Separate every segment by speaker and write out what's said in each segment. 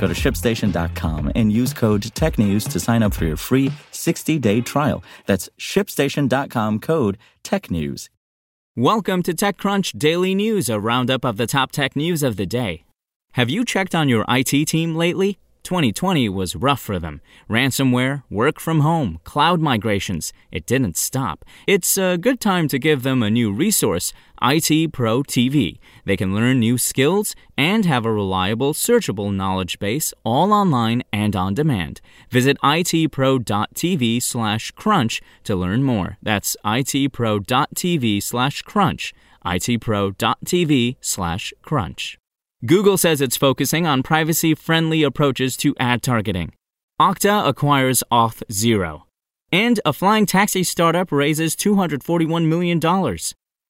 Speaker 1: Go to shipstation.com and use code TechNews to sign up for your free 60 day trial. That's shipstation.com code TechNews.
Speaker 2: Welcome to TechCrunch Daily News, a roundup of the top tech news of the day. Have you checked on your IT team lately? 2020 was rough for them. Ransomware, work from home, cloud migrations. It didn't stop. It's a good time to give them a new resource, IT Pro TV. They can learn new skills and have a reliable, searchable knowledge base all online and on demand. Visit itpro.tv slash crunch to learn more. That's itpro.tv slash Google says it's focusing on privacy friendly approaches to ad targeting. Okta acquires Auth0. And a flying taxi startup raises $241 million.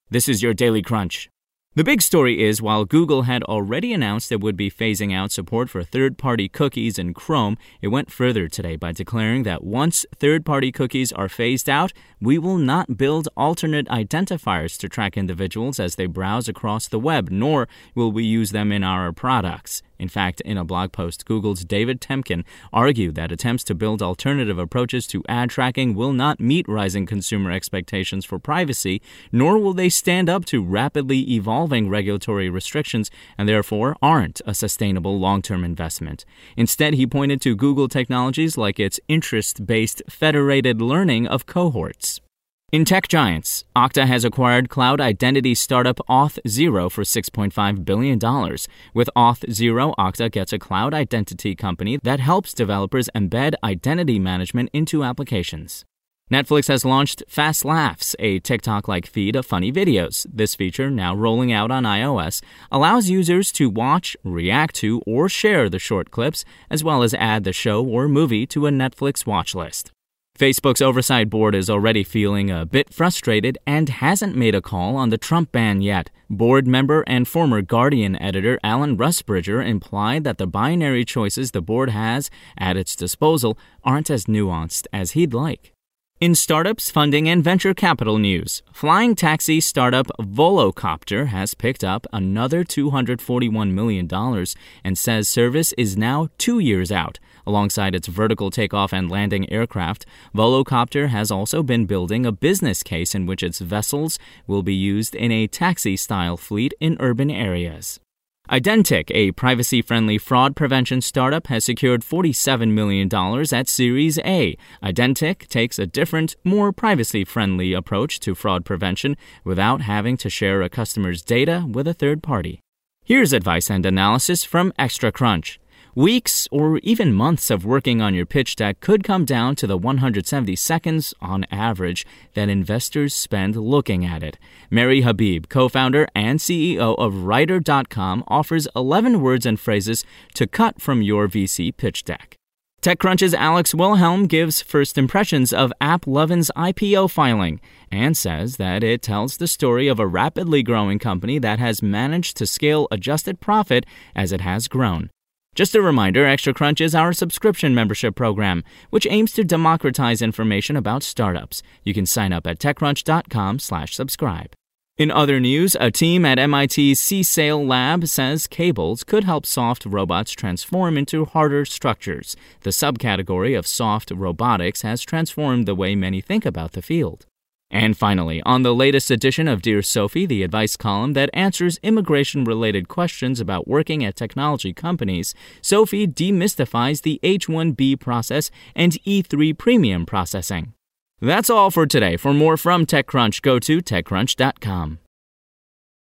Speaker 2: This is your Daily Crunch. The big story is while Google had already announced it would be phasing out support for third party cookies in Chrome, it went further today by declaring that once third party cookies are phased out, we will not build alternate identifiers to track individuals as they browse across the web, nor will we use them in our products. In fact, in a blog post, Google's David Temkin argued that attempts to build alternative approaches to ad tracking will not meet rising consumer expectations for privacy, nor will they stand up to rapidly evolving regulatory restrictions and therefore aren't a sustainable long term investment. Instead, he pointed to Google technologies like its interest based federated learning of cohorts. In tech giants, Okta has acquired cloud identity startup Auth0 for $6.5 billion. With Auth0, Okta gets a cloud identity company that helps developers embed identity management into applications. Netflix has launched Fast Laughs, a TikTok like feed of funny videos. This feature, now rolling out on iOS, allows users to watch, react to, or share the short clips, as well as add the show or movie to a Netflix watch list. Facebook's oversight board is already feeling a bit frustrated and hasn't made a call on the Trump ban yet. Board member and former Guardian editor Alan Rusbridger implied that the binary choices the board has at its disposal aren't as nuanced as he'd like. In startups, funding, and venture capital news, flying taxi startup Volocopter has picked up another $241 million and says service is now two years out. Alongside its vertical takeoff and landing aircraft, Volocopter has also been building a business case in which its vessels will be used in a taxi style fleet in urban areas. Identiq, a privacy friendly fraud prevention startup, has secured $47 million at Series A. Identiq takes a different, more privacy friendly approach to fraud prevention without having to share a customer's data with a third party. Here's advice and analysis from Extra Crunch. Weeks or even months of working on your pitch deck could come down to the 170 seconds on average that investors spend looking at it. May Habib, co founder and CEO of Writer.com, offers 11 words and phrases to cut from your VC pitch deck. TechCrunch's Alex Wilhelm gives first impressions of AppLovin's IPO filing and says that it tells the story of a rapidly growing company that has managed to scale adjusted profit as it has grown. Just a reminder, Extra Crunch is our subscription membership program, which aims to democratize information about startups. You can sign up at TechCrunch.com/slash-subscribe. In other news, a team at MIT's CSAIL lab says cables could help soft robots transform into harder structures. The subcategory of soft robotics has transformed the way many think about the field. And finally, on the latest edition of Dear Sophie, the advice column that answers immigration related questions about working at technology companies, Sophie demystifies the H 1B process and E3 premium processing. That's all for today. For more from TechCrunch, go to TechCrunch.com.